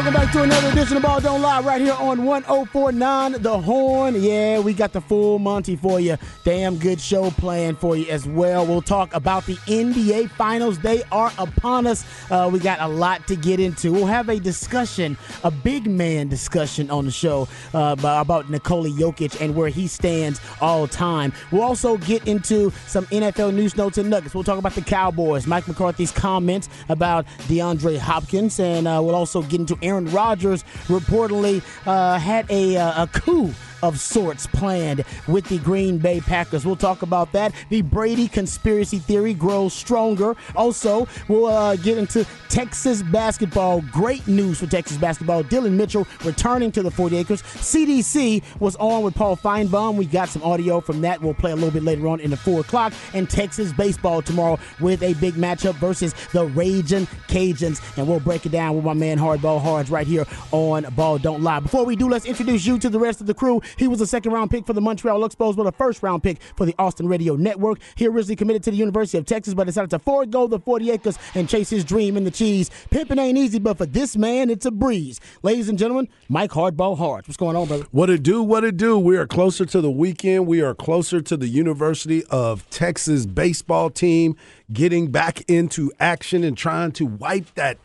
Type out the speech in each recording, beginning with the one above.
Welcome back to another edition of Ball Don't Lie right here on 1049 The Horn. Yeah, we got the full Monty for you. Damn good show planned for you as well. We'll talk about the NBA Finals. They are upon us. Uh, we got a lot to get into. We'll have a discussion, a big man discussion on the show uh, about Nikola Jokic and where he stands all time. We'll also get into some NFL news notes and nuggets. We'll talk about the Cowboys, Mike McCarthy's comments about DeAndre Hopkins, and uh, we'll also get into Aaron Rodgers reportedly uh, had a, uh, a coup of sorts planned with the Green Bay Packers. We'll talk about that. The Brady conspiracy theory grows stronger. Also, we'll uh, get into Texas basketball. Great news for Texas basketball. Dillon Mitchell returning to the 40 acres. CDC was on with Paul Finebaum. We got some audio from that. We'll play a little bit later on in the 4 o'clock. And Texas baseball tomorrow with a big matchup versus the Raging Cajuns. And we'll break it down with my man Hardball Harge right here on Ball Don't Lie. Before we do, let's introduce you to the rest of the crew. He was a second round pick for the Montreal Expos, but a first round pick for the Austin Radio Network. He originally committed to the University of Texas, but decided to forego the 40 acres and chase his dream in the cheese. Pimping ain't easy, but for this man, it's a breeze. Ladies and gentlemen, Mike Hardball Harge. What's going on, brother? What it do? What it do? We are closer to the weekend. We are closer to the University of Texas baseball team getting back into action and trying to wipe that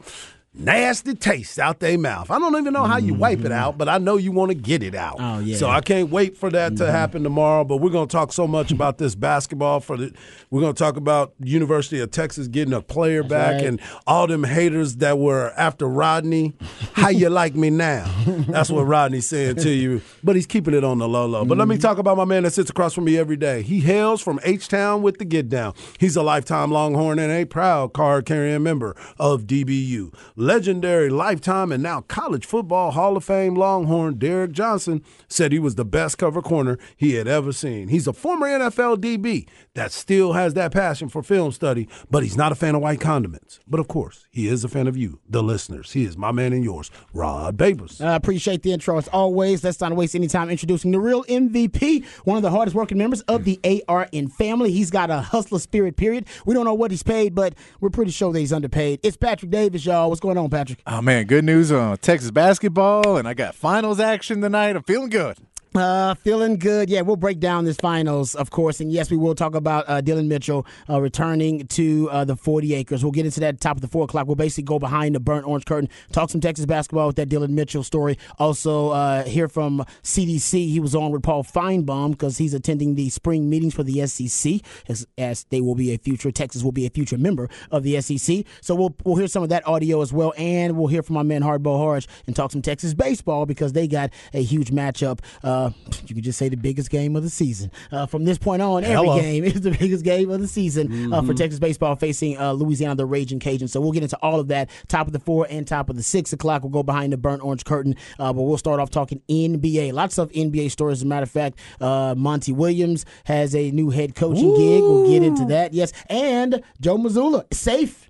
nasty taste out their mouth. I don't even know how you wipe it out, mm-hmm. but I know you want to get it out. Oh, yeah. So I can't wait for that to mm-hmm. happen tomorrow. But we're going to talk so much about this basketball. For the, we're going to talk about University of Texas getting a player back right. and all them haters that were after Rodney. How you like me now? That's what Rodney's saying to you. But he's keeping it on the low low. But let me mm-hmm. talk about my man that sits across from me every day. He hails from H Town with the Get Down. He's a lifetime Longhorn and a proud card carrying member of DBU legendary lifetime and now college football Hall of Fame Longhorn Derrick Johnson said he was the best cover corner he had ever seen. He's a former NFL DB that still has that passion for film study, but he's not a fan of white condiments. But of course, he is a fan of you, the listeners. He is my man and yours, Rod Babers. I appreciate the intro as always. Let's not waste any time introducing the real MVP, one of the hardest working members of the ARN family. He's got a hustler spirit, period. We don't know what he's paid, but we're pretty sure that he's underpaid. It's Patrick Davis, y'all. What's going on, Patrick? Oh man, good news on Texas basketball, and I got finals action tonight. I'm feeling good. Uh, feeling good. Yeah, we'll break down this finals, of course, and yes, we will talk about uh, Dillon Mitchell uh, returning to uh, the 40 acres. We'll get into that top of the four o'clock. We'll basically go behind the burnt orange curtain, talk some Texas basketball with that Dillon Mitchell story. Also, uh, hear from CDC. He was on with Paul Finebaum because he's attending the spring meetings for the SEC, as, as they will be a future Texas will be a future member of the SEC. So we'll we'll hear some of that audio as well, and we'll hear from my man Hardball Harge and talk some Texas baseball because they got a huge matchup. Uh, you could just say the biggest game of the season. Uh, from this point on, every Hello. game is the biggest game of the season uh, for Texas baseball facing uh, Louisiana, the Raging Cajuns. So we'll get into all of that. Top of the four and top of the six o'clock. We'll go behind the burnt orange curtain, uh, but we'll start off talking NBA. Lots of NBA stories. As a matter of fact, uh, Monty Williams has a new head coaching gig. We'll get into that. Yes, and Joe Mazzulla safe.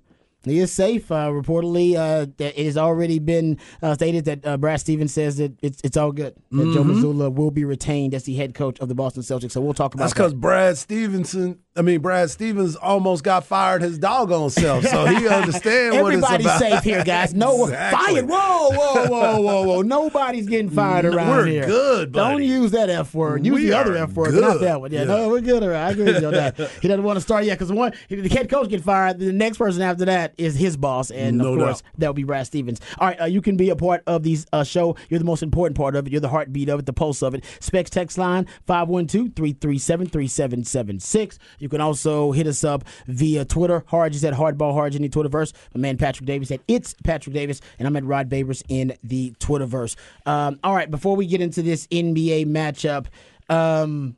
He is safe. Uh, reportedly, uh, it has already been uh, stated that uh, Brad Stevens says that it's it's all good. That Joe Mazzulla will be retained as the head coach of the Boston Celtics. So we'll talk about that. That's because Brad Stevenson, I mean, Brad Stevens almost got fired his doggone self. So he understands what it's about. Everybody's safe here, guys. No Exactly. fired. Whoa, whoa, whoa, whoa, whoa! Nobody's getting fired around We're here. good, Don't use that f word. Use We the other f word, but not that one. Yeah, Yeah. no, we're good. Around. I agree with you on that. He doesn't want to start yet because one, the head coach get fired. The next person after that is his boss, and No of course doubt. that will be Brad Stevens. All right, uh, you can be a part of these uh, show. You're the most important part of it. You're the heartbeat of it, the pulse of it. Specs text line 512-337-3776. You can also hit us up via Twitter. Harge is at Hardball Harge in the Twitterverse. My man Patrick Davis at It's Patrick Davis, and I'm at Rod Babers in the Twitterverse. Um, all right, before we get into this NBA matchup, um,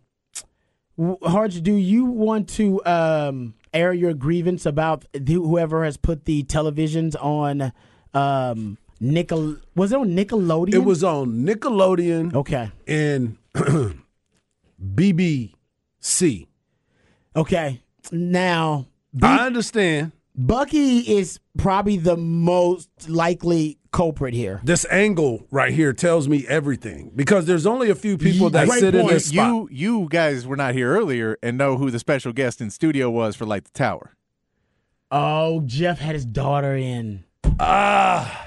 Harge, do you want to um, air your grievance about the, whoever has put the televisions on um, Nickel? Was it on Nickelodeon? It was on Nickelodeon okay. and BBC. Okay. Now, I understand Bucky is probably the most likely culprit here. this angle right here tells me everything because there's only a few people that Great sit in point. this spot. You you guys were not here earlier and know who the special guest in studio was for Light the Tower. Oh, Jeff had his daughter in. Ah,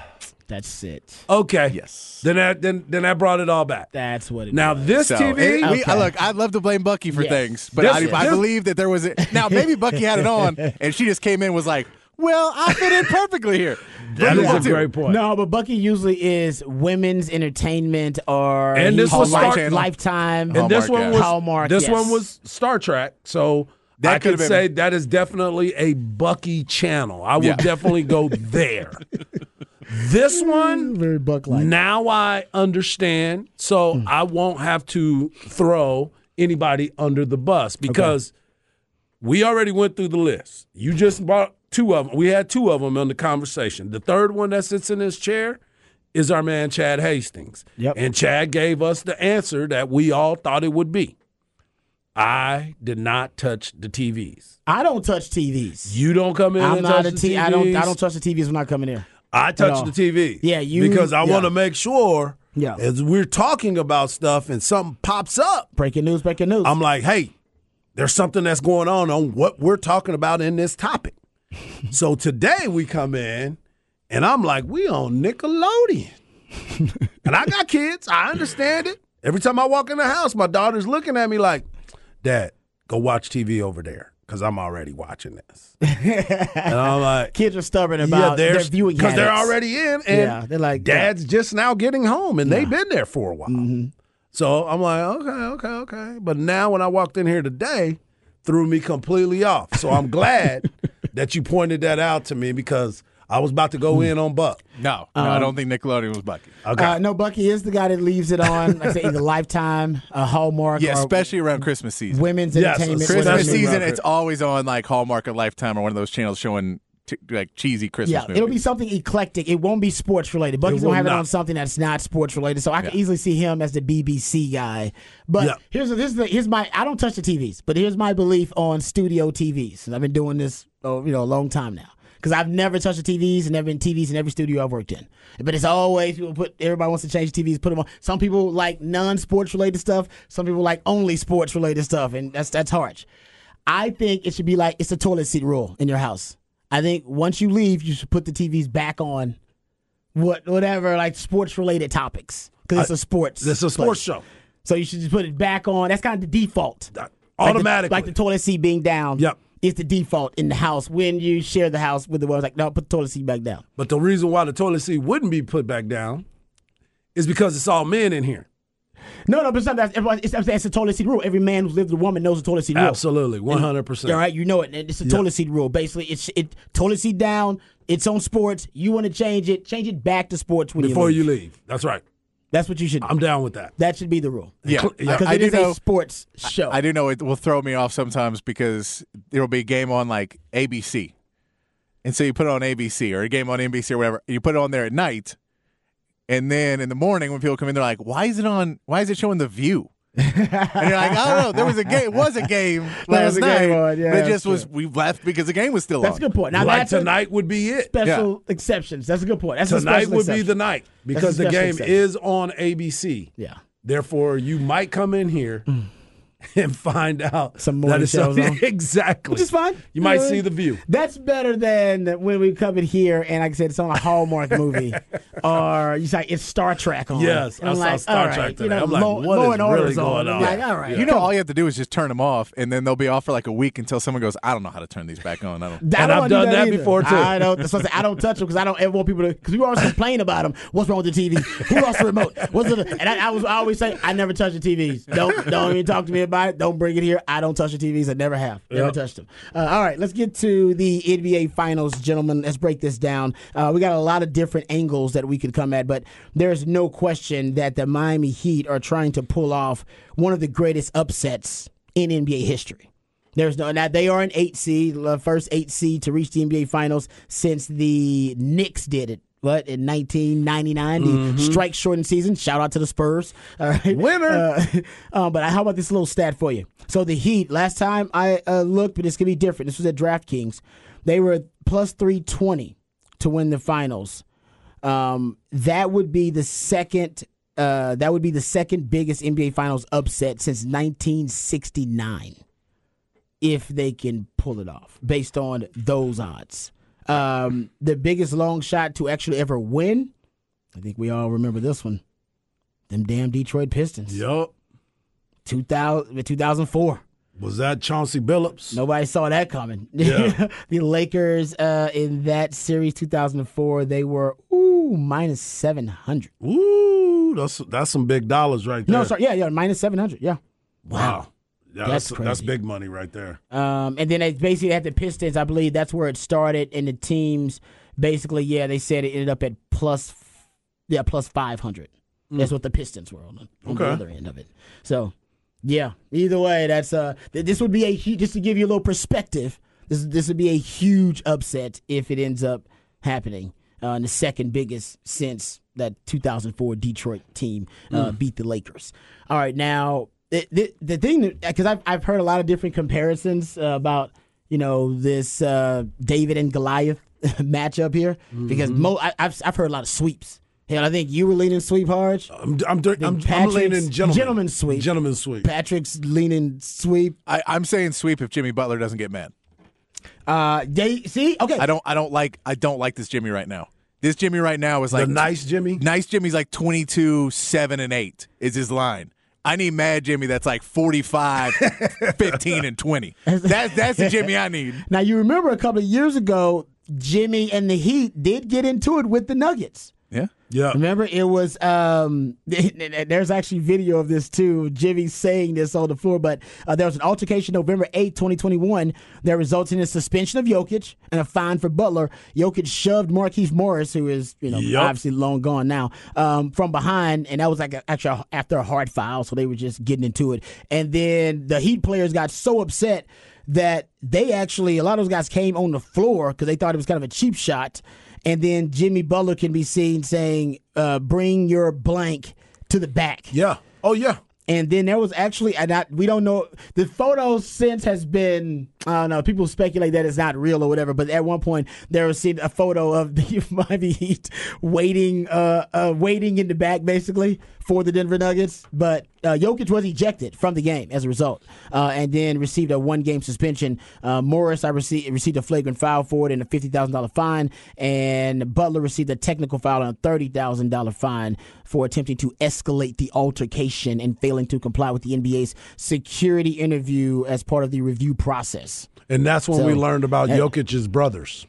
That's it. Okay. Yes. Then that then then that brought it all back. That's what it Now was. this So, TV. it- we- Okay. look, I'd love to blame Bucky for Yes. things, but This- I, I this- believe that there was a, now maybe Bucky had it on and she just came in and was like, "Well, I fit in perfectly here." that is a Bucky- great point. No, but Bucky usually is women's entertainment or And this he's was Life- Star- Lifetime. and this Hallmark, one yeah. was Hallmark, This yes. one was Star Trek. So That I could could have say that is definitely a Bucky channel. I would Yeah. definitely go there. This one very Buck like. Now I understand, so Hmm. I won't have to throw anybody under the bus because we already went through the list. You just brought two of them. We had two of them in the conversation. The third one that sits in this chair is our man Chad Hastings. Yep. And Chad gave us the answer that we all thought it would be. I did not touch the TVs. I don't touch TVs. You don't come in I'm not a the TVs. I don't. I don't touch the TVs when I come in here. I touch the TV. Yeah, you- because I yeah. want to make sure. Yeah. as we're talking about stuff and something pops up, Breaking news. Breaking news. I'm like, hey, there's something that's going on on what we're talking about in this topic. so today we come in, and I'm like, we on Nickelodeon, and I got kids. I understand it. Every time I walk in the house, my daughter's looking at me like, Dad, go watch TV over there because I'm already watching this. and I'm like, Kids are stubborn about yeah, their they're viewing because they're already in, and Yeah, they're like, yeah. Dad's just now getting home, and they've been there for a while. Mm-hmm. So I'm like, okay, okay, okay. But now when I walked in here today, threw me completely off. So I'm glad that you pointed that out to me because I was about to go Hmm. in on Buck. No, no, I don't think Nickelodeon was Bucky. Okay. Uh, no, Bucky is the guy that leaves it on. Like I say either Lifetime, a Hallmark, Yeah, or especially around Christmas season. women's Yes, entertainment. especially Christmas season, around it's always on like Hallmark or Lifetime or one of those channels showing t- like cheesy Christmas Yeah, movies. it'll be something eclectic. It won't be sports related. Bucky's will gonna have it on something that's not sports related. So I can Yeah. easily see him as the BBC guy. But Yeah. here's here's the here's my I don't touch the TVs, but here's my belief on studio TVs. I've been doing this oh, you know a long time now. Because I've never touched the TVs and never been TVs in every studio I've worked in. But it's always people put everybody wants to change the TVs, put them on. Some people like non-sports related stuff. Some people like only sports related stuff, and that's that's harsh. I think it should be like it's a toilet seat rule in your house. I think once you leave, you should put the TVs back on. What whatever like sports related topics because it's a sports. This a sports place. show. so you should just put it back on. That's kind of the default. Like the- Automatically. like the, toilet seat being down. Yep. It's the default in the house when you share the house with the ones like no, put the toilet seat back down. But the reason why the toilet seat wouldn't be put back down is because it's all men in here. No, no, but sometimes everybody- it's, it's a toilet seat rule. Every man who's lived with a woman knows the toilet seat rule. Absolutely, 100%. All right, you know it. It's a toilet seat rule. Basically, it's it toilet seat down. It's on sports. You want to change it? Change it back to sports when Before you you leave. leave. That's right. That's what you should. do. I'm down with that. that should be the rule. Yeah, because I it is know. a sports show. I do know it will throw me off sometimes because there will be a game on like ABC, and so you put it on ABC or a game on NBC or whatever. You put it on there at night, and then in the morning when people come in, they're like, "Why is it on? Why is it showing the View?" And you're like, "I don't know. There was a game. It was a game last was a night, game on, yeah, it that's just was. We left because the game was still on. That's a good point. Now like that's a tonight would be it. special exceptions. That's a good point. That's a Tonight special would be the night because the game exception. is on ABC. yeah. Therefore, you might come in here mm. and find out. Some more shows on. exactly, Which is fine. You might know, see the view. That's better than when we come in here and like I said, it's on a Hallmark movie, or you say it's Star Trek on. Yes, and I I'm saw like, Star Trek right, today. You know, I'm like, Law, what Law is and Order's really going I'm on? like, Yeah. all right, You know, all you have to do is just turn them off, and then they'll be off for like a week until someone goes, "I don't know how to turn these back on." I don't. I And don't I've wanna do done that before, too. I don't. That's what I, I don't touch them because I don't ever want people to. Because we always complain about them. What's wrong with the TV? Who lost the remote? What's the? And I, I was I always say I never touch the TVs. Don't don't even talk to me about it. Don't bring it here. I don't touch the TVs. I never have. Never Yep. touched them. Uh, all right, let's get to the NBA Finals, gentlemen. Let's break this down. Uh, we got a lot of different angles that we could come at, but there's no question that the Miami Heat are trying to pull off one of the greatest upsets in NBA history. There's no now they are an eight seed, the first eight seed to reach the NBA Finals since the Knicks did it. What in 1999, the strike shortened season. Shout out to the Spurs. All right, Winner. Uh, uh, but how about this little stat for you? So the Heat last time I uh, looked, but this could be different. This was at DraftKings. They were plus 320 to win the finals. Um, that would be the second. Uh, that would be the second biggest NBA Finals upset since 1969 if they can pull it off based on those odds. Um, the biggest long shot to actually ever win I think we all remember this one. Them damn Detroit Pistons. Yup. 2000, 2004. Was that Chauncey Billups? Nobody saw that coming. Yeah. the Lakers uh, in that series 2004, they were ooh minus 700. Ooh, that's that's some big dollars right there. No, sorry, yeah, yeah, minus 700. Yeah. Wow. Yeah, That's that's that's, big money right there. Um, and then they basically had the Pistons. I believe that's where it started. And the teams basically, yeah, they said it ended up at plus, yeah, plus five hundred. That's what the Pistons were on, the- on the other end of it. So, yeah, either way, that's uh, th- this would be a hu- just to give you a little perspective. This this would be a huge upset if it ends up happening. Uh, and the second biggest since that 2004 Detroit team uh, beat the Lakers. All right, now the the, the thing because I've I've heard a lot of different comparisons uh, about you know this uh, David and Goliath matchup here because mo- I, I've I've heard a lot of sweeps. Hell, I think you were leaning sweep hard. I'm I'm, I'm, I'm Patrick's leaning gentleman. gentleman's sweep. Gentleman's sweep. Patrick's leaning sweep. I, I'm saying sweep if Jimmy Butler doesn't get mad. Uh, they see okay. I don't I don't like I don't like this Jimmy right now. This Jimmy right now is like the nice Jimmy. nice Jimmy's like 22, 7 and 8 is his line. I need mad Jimmy that's like 45, 15 and 20. That's that's the Jimmy I need. Now you remember a couple of years ago, Jimmy and the Heat did get into it with the Nuggets. Yeah. Yeah. Remember, it was um. There's actually video of this too. Jimmy saying this on the floor, but uh, there was an altercation November 8, 2021, that resulted in a suspension of Jokic and a fine for Butler. Jokic shoved Markieff Morris, who is you know Yup. obviously long gone now, um, from behind, and that was like a, actually after a hard foul, so they were just getting into it. And then the Heat players got so upset that they actually a lot of those guys came on the floor because they thought it was kind of a cheap shot. And then Jimmy Butler can be seen saying, uh, "Bring your blank to the back." Yeah. Oh yeah. And then there was actually, and I, we don't know, the photo since has been, I don't know, people speculate that it's not real or whatever, but at one point there was seen a photo of the Miami Heat waiting, uh, uh, waiting in the back basically for the Denver Nuggets. But uh, Jokic was ejected from the game as a result, uh, and then received a one game suspension. Uh, Morris, I received, received a flagrant foul for it and a $50,000 fine, and Butler received a technical foul and a $30,000 fine for attempting to escalate the altercation and failing to comply with the NBA's security interview as part of the review process. And that's when So- we learned about Hey. Jokic's brothers.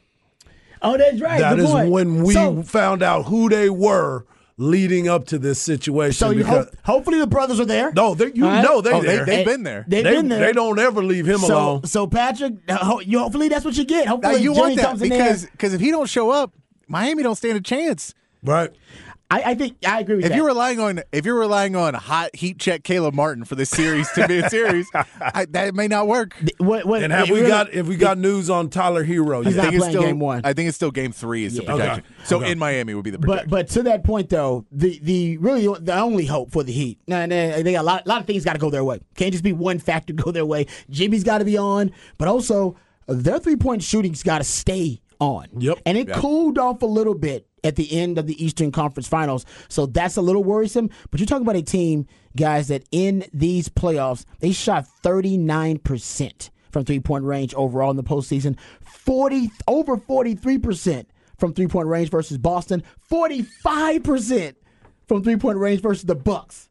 Oh, that's right. That Good is point. when we So, found out who they were leading up to this situation. so you hope, hopefully the brothers are there. no, they, you All right. know they Oh, they, there. they've been there. They've they, been there. they don't ever leave him so, alone. so Patrick, uh, ho- you, hopefully that's what you get. Now, Hopefully you Jimmy want that comes because because if he don't show up, Miami don't stand a chance. Right. I, I think I agree with If that. you're relying on if you're relying on hot heat check Caleb Martin for this series to be a series, I, that may not work. what, what, And have we really- got if we got news on Tyler Herro He's yet? not I think it's playing still game one. I think it's still game three is the projection. Okay. So Okay. in Miami would be the But projection. but to that point though, the the really the only hope for the Heat, and they got a lot, a lot of things got to go their way. Can't just be one factor go their way. Jimmy's got to be on, but also their three point shooting's got to stay on. Yep. And it cooled off a little bit at the end of the Eastern Conference Finals, so that's a little worrisome. But you're talking about a team, guys, that in these playoffs they shot 39 percent from three point range overall in the postseason, 40 over 43 percent from three point range versus Boston, 45% from three point range versus the Bucks.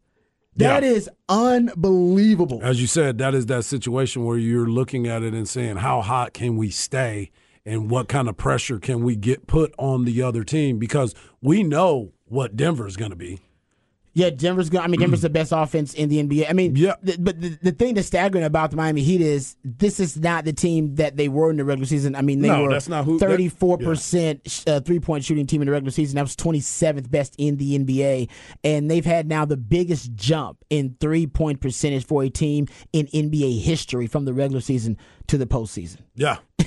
That Yeah. is unbelievable. As you said, that is that situation where you're looking at it and saying, how hot can we stay and what kind of pressure can we get put on the other team? Because we know what Denver's going to be. Yeah, Denver's going. I mean, Denver's the best offense in the NBA. I mean, Yeah. th- but the, the thing that's staggering about the Miami Heat is this is not the team that they were in the regular season. I mean, they No, were that's not who- that- thirty-four percent uh, three-point shooting team in the regular season. That was twenty-seventh best in the NBA, and they've had now the biggest jump in three-point percentage for a team in NBA history from the regular season to the postseason. Yeah.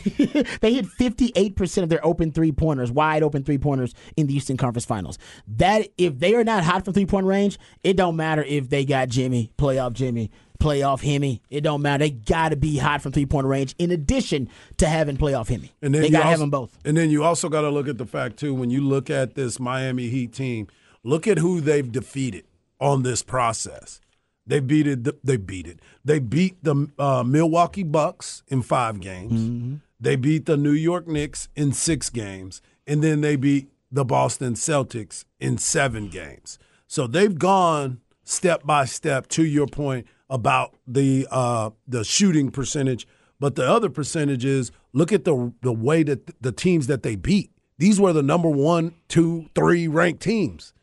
they hit 58% of their open three pointers, wide open three pointers in the Eastern Conference Finals. That if they are not hot from three point range, it don't matter if they got Jimmy, playoff Jimmy, playoff Himmy. It don't matter. They got to be hot from three point range in addition to having playoff Himmy. And then they got to have them both. And then you also got to look at the fact too when you look at this Miami Heat team, look at who they've defeated on this process. They beat it. They beat it. They beat the uh, Milwaukee Bucks in five games. Mm-hmm. They beat the New York Knicks in six games, and then they beat the Boston Celtics in seven games. So they've gone step by step to your point about the uh, the shooting percentage. But the other percentage is look at the the way that the teams that they beat. These were the number one, two, three ranked teams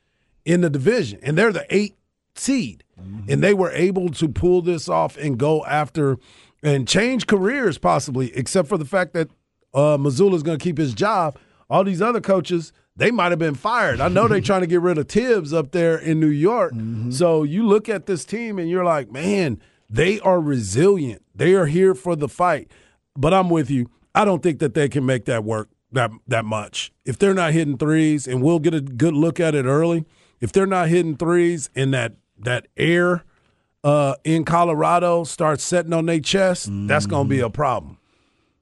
in the division, and they're the eight seed, mm-hmm. and they were able to pull this off and go after and change careers possibly, except for the fact that uh, Mazzulla is going to keep his job. All these other coaches, they might have been fired. I know they're trying to get rid of Thibs up there in New York. Mm-hmm. So you look at this team and you're like, man, they are resilient. They are here for the fight. But I'm with you. I don't think that they can make that work that that much. If they're not hitting threes, and we'll get a good look at it early. If they're not hitting threes and that that air uh, in Colorado starts setting on their chest, mm-hmm. that's going to be a problem.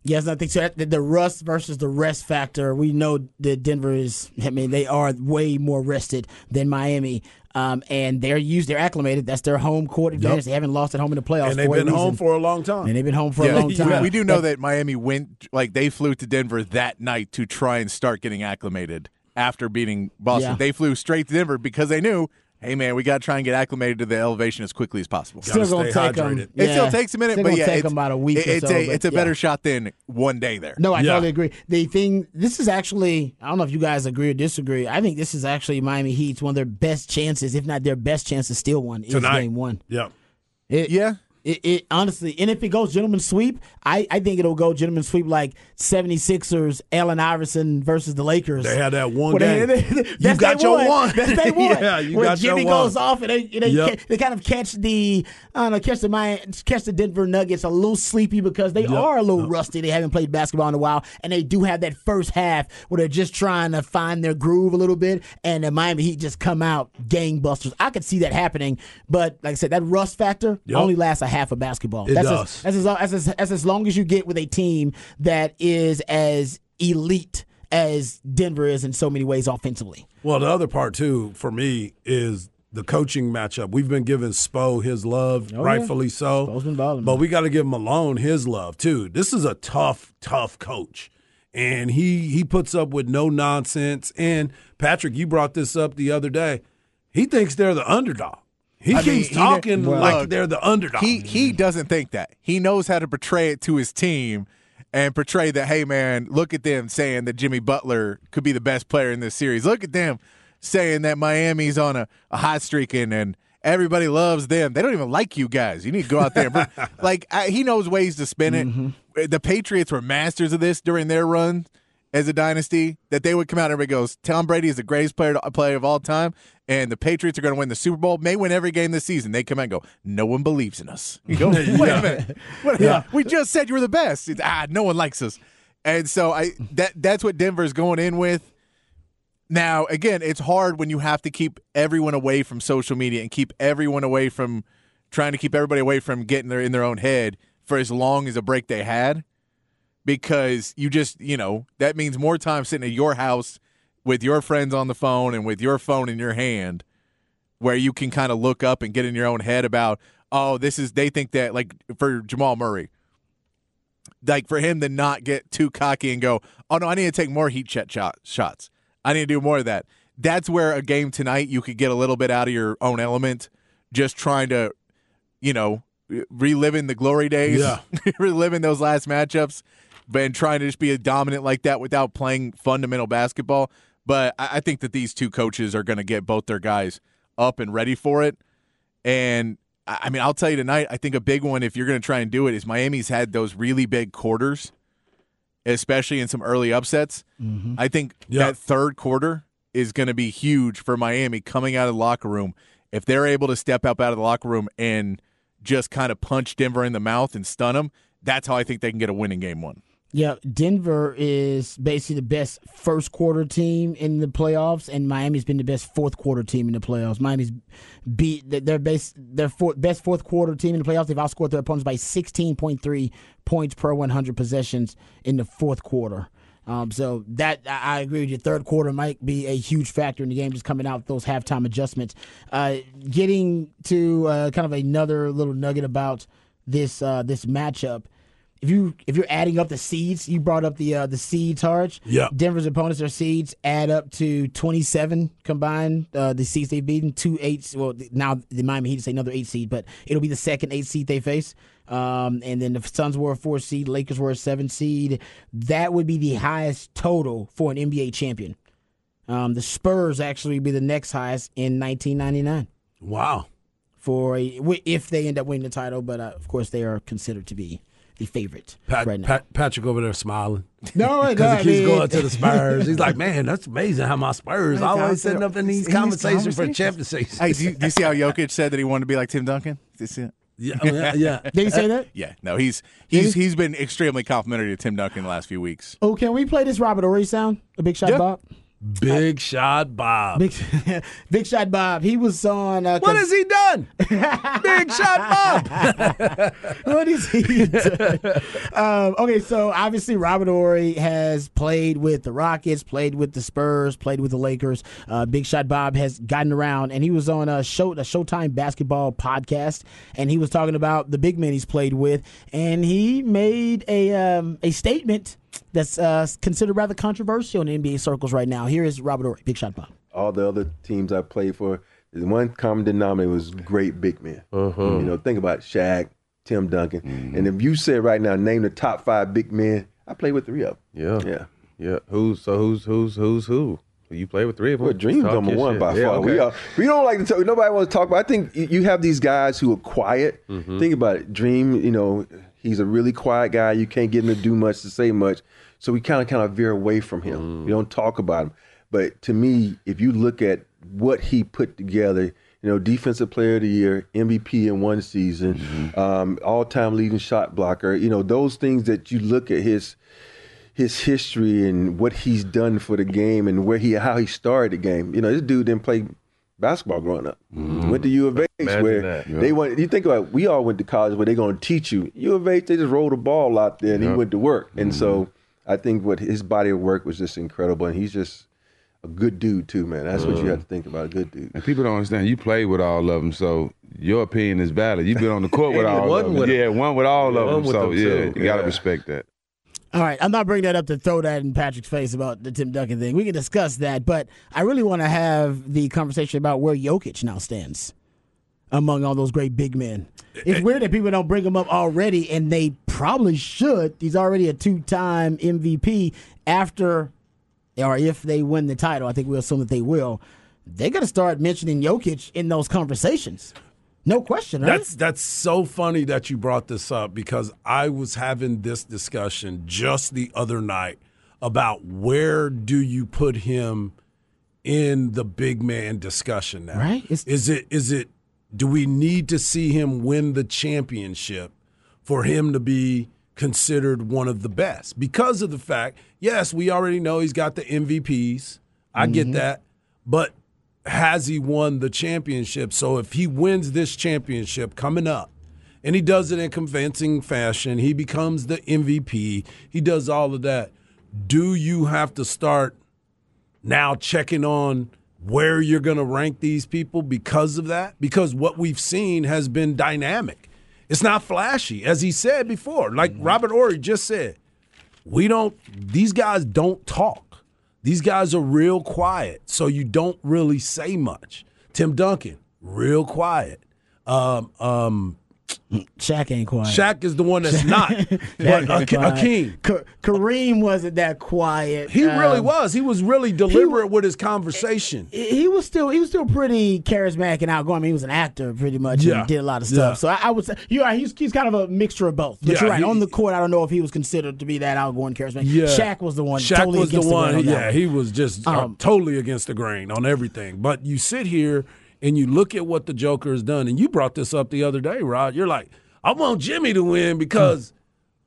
Yes, I think so. The, the rust versus the rest factor. We know that Denver is. I mean, they are way more rested than Miami, um, and they're used. They're acclimated. That's their home court advantage. Yep. They haven't lost at home in the playoffs, and they've been home for a long time. And they've been home for yeah. a long time. We do know that Miami went like they flew to Denver that night to try and start getting acclimated after beating Boston. Yeah. They flew straight to Denver because they knew hey man, we got to try and get acclimated to the elevation as quickly as possible. Still gonna take them. It still takes a minute, still but yeah, take them about a week. It, it's so, a it's a yeah. better shot than one day there. No, I yeah. totally agree. The thing, this is actually, I don't know if you guys agree or disagree. I think this is actually Miami Heat's one of their best chances, if not their best chance to steal one. Is Tonight. game one. Yeah. It, yeah. It, it, honestly, and if it goes gentleman sweep, I, I think it'll go gentleman sweep like 76ers, Allen Iverson versus the Lakers. They had that one game. They, they, you got your one. That's they won. yeah, you when got Jimmy your goes one. off and they they, yep. they kind of catch the I don't know catch the Miami, catch the Denver Nuggets a little sleepy because they yep. are a little yep. rusty. They haven't played basketball in a while, and they do have that first half where they're just trying to find their groove a little bit, and the Miami Heat just come out gangbusters. I could see that happening, but like I said, that rust factor only lasts a half of basketball. It that's does. As, that's, as, as, as, as long as you get with a team that is as elite as Denver is in so many ways offensively. Well, the other part too for me is the coaching matchup. We've been giving Spo his love, oh, rightfully yeah. so. Spo's been balling, but man. we got to give Malone his love too. This is a tough, tough coach, and he he puts up with no nonsense. And Patrick, you brought this up the other day. He thinks they're the underdog. He I keeps mean, talking he, like look, they're the underdog. He he doesn't think that. He knows how to portray it to his team and portray that, hey man, look at them saying that Jimmy Butler could be the best player in this series. Look at them saying that Miami's on a, a hot streak and, and everybody loves them. They don't even like you guys. You need to go out there. like I, he knows ways to spin it. Mm-hmm. The Patriots were masters of this during their run as a dynasty. That they would come out and everybody goes, Tom Brady is the greatest player player of all time, and the Patriots are going to win the Super Bowl. May win every game this season. They come out and go, no one believes in us. You go, wait a minute, What- Yeah. we just said you were the best. It's, ah, no one likes us. And so I that that's what Denver's going in with. Now, again, it's hard when you have to keep everyone away from social media and keep everyone away from trying to keep everybody away from getting their in their own head for as long as a break they had because you just, you know, that means more time sitting at your house with your friends on the phone and with your phone in your hand where you can kind of look up and get in your own head about, oh, this is they think that like for Jamal Murray, like for him to not get too cocky and go, oh no, I need to take more heat check shot, shots. I need to do more of that. That's where a game tonight you could get a little bit out of your own element, just trying to, you know, reliving the glory days, Yeah. reliving those last matchups, and trying to just be a dominant like that without playing fundamental basketball. But I, I think that these two coaches are going to get both their guys up and ready for it. And I I mean, I'll tell you tonight, I think a big one, if you're going to try and do it, is Miami's had those really big quarters, especially in some early upsets. Mm-hmm. I think Yeah. that third quarter is going to be huge for Miami coming out of the locker room. If they're able to step up out of the locker room and just kind of punch Denver in the mouth and stun them, that's how I think they can get a win in game one. Yeah, Denver is basically the best first quarter team in the playoffs, and Miami's been the best fourth quarter team in the playoffs. Miami's beat their base their best fourth quarter team in the playoffs. They've outscored their opponents by sixteen point three points per one hundred possessions in the fourth quarter. Um, so that I I agree with you. Third quarter might be a huge factor in the game, just coming out with those halftime adjustments. Uh, getting to uh, kind of another little nugget about this uh, this matchup if you if you're adding up the seeds, you brought up the uh, the seed charge. Yeah. Denver's opponents, their seeds add up to 27 combined. Uh, the seeds they've beaten, two eights. Well, now the Miami Heat say another eight seed, but it'll be the second eight seed they face. Um, and then the Suns were a four seed, Lakers were a seven seed. That would be the highest total for an NBA champion. Um, the Spurs actually be the next highest in 1999 Wow. for a, if they end up winning the title. But uh, of course, they are considered to be the favorite Pat, right now. Pat, Patrick over there smiling. no, Because he keeps I mean- going to the Spurs. He's like, man, that's amazing how my Spurs always guys, sitting up in these in these conversations for conversations. championships. Hey, do you, do you see how Jokic said that he wanted to be like Tim Duncan? Do you see it? Yeah, oh, yeah, yeah. Did he say that? Yeah, no, he's he's he's been extremely complimentary to Tim Duncan the last few weeks. Oh, can we play this Robert Horry sound? A big shot, Yeah. Bob. Big shot, Bob. Big, big shot, Bob. He was on. Uh, what has he done? Big shot, Bob. what is he? doing? um, okay, so obviously Robert Horry has played with the Rockets, played with the Spurs, played with the Lakers. Uh, Big Shot Bob has gotten around, and he was on a show, a Showtime basketball podcast, and he was talking about the big men he's played with, and he made a um, a statement that's uh, considered rather controversial in NBA circles right now. Here is Robert Horry, Big Shot Bob. all the other teams I played for, the one common denominator was great big men. Uh-huh. You know, think about Shaq, Tim Duncan, mm-hmm. and if you said right now, name the top five big men, I played with three of them. Yeah. Yeah. Yeah. Who's so who's who's who's who? You play with three of them. Well, Dream's Talk number one shit. by Yeah, far. We are, we don't like to talk. Nobody wants to talk about. I think you- you have these guys who are quiet. Mm-hmm. Think about it. Dream, you know, he's a really quiet guy. You can't get him to do much to say much. So we kind of kind of veer away from him. We don't talk about him. But to me, if you look at what he put together, you know, defensive player of the year, MVP in one season, um, all-time leading shot blocker. You know, those things that you look at his his history and what he's done for the game and where he how he started the game. You know, this dude didn't play basketball growing up. Mm-hmm. Went to U of H Imagine where that, yeah. they want. You think about we all went to college where they're going to teach you. U of H they just rolled a ball out there and he went to work. And so mm-hmm. I think what his body of work was just incredible and he's just a good dude too, man. That's what you mm. have to think about. A good dude. And people don't understand. You played with all of them, so your opinion is valid. You've been on the court with all of them. with 'em. Yeah, one with all Yeah, of them. So them, yeah, too. you gotta Yeah. respect that. All right, I'm not bringing that up to throw that in Patrick's face about the Tim Duncan thing. We can discuss that, but I really want to have the conversation about where Jokic now stands among all those great big men. It's eh, eh. weird that people don't bring him up already, and they probably should. He's already a two-time MVP. After or if they win the title, I think we assume that they will. They're going to start mentioning Jokic in those conversations. No question, right? That's that's so funny that you brought this up because I was having this discussion just the other night about where do you put him in the big man discussion now? Right. It's- Is it is it do we need to see him win the championship for him to be considered one of the best? Because of the fact, yes, we already know he's got the MVPs. I get mm-hmm. that. But has he won the championship? So if he wins this championship coming up, and he does it in convincing fashion, he becomes the MVP, he does all of that. Do you have to start now checking on where you're going to rank these people because of that? Because what we've seen has been dynamic. It's not flashy, as he said before. Like mm-hmm. Robert Horry just said, we don't, these guys don't talk. These guys are real quiet, so you don't really say much. Tim Duncan, real quiet. Um, um, Shaq ain't quiet. Shaq is the one that's not, but Shaq ain't Ake- quiet. Hakeem. Ka- Kareem wasn't that quiet. He really Um, was. He was really deliberate with his conversation. he was still he was still pretty charismatic and outgoing. I mean, he was an actor pretty much Yeah. and did a lot of stuff. Yeah. So I, I would say you're right. He's, he's kind of a mixture of both. But Yeah, you're right. he- On the court, I don't know if he was considered to be that outgoing, charismatic. Yeah, Shaq was the one. Shaq totally was the against the, one. grain on yeah, one. he was just uh, Um, totally against the grain on everything. But you sit here and you look at what the Joker has done, and you brought this up the other day, Rod. You're like, I want Jimmy to win because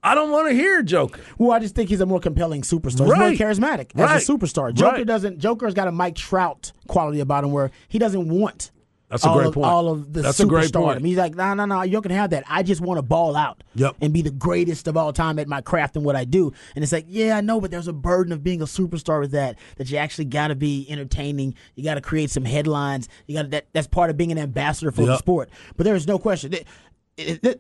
I don't want to hear Joker. Well, I just think he's a more compelling superstar. Right. He's more charismatic Right. as a superstar. Joker Right. doesn't. Joker's got a Mike Trout quality about him where he doesn't want. That's a all great of, point. All of the That's a great point. He's like, no, no, no. You can have that. I just want to ball out Yep. and be the greatest of all time at my craft and what I do. And it's like, yeah, I know, but there's a burden of being a superstar with that. That you actually got to be entertaining. You got to create some headlines. You got that. That's part of being an ambassador for the sport. But there is no question. it-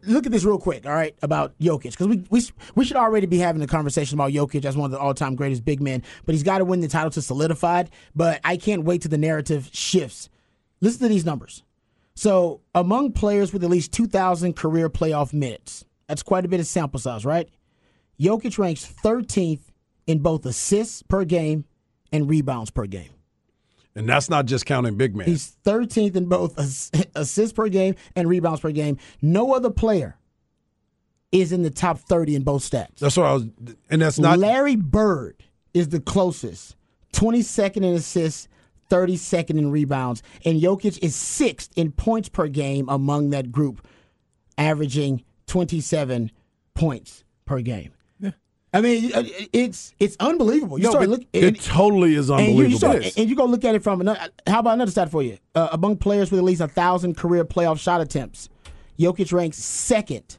look at this real quick, all right, about Jokic, because we, we we should already be having a conversation about Jokic as one of the all time greatest big men, but he's got to win the title to solidify it. But I can't wait till the narrative shifts. Listen to these numbers. So, among players with at least 2,000 career playoff minutes, that's quite a bit of sample size, right? Jokic ranks 13th in both assists per game and rebounds per game. And that's not just counting big man. He's 13th in both assists per game and rebounds per game. No other player is in the top 30 in both stats. that's what I was, and that's not. Larry Bird is the closest, 22nd in assists, 32nd in rebounds, and Jokic is sixth in points per game among that group, averaging 27 points per game. Yeah. I mean, it's it's unbelievable. You No, start look, it and- totally is and you, unbelievable. you start, and you go look at it from another. How about another stat for you? Uh, among players with at least a thousand career playoff shot attempts, Jokic ranks second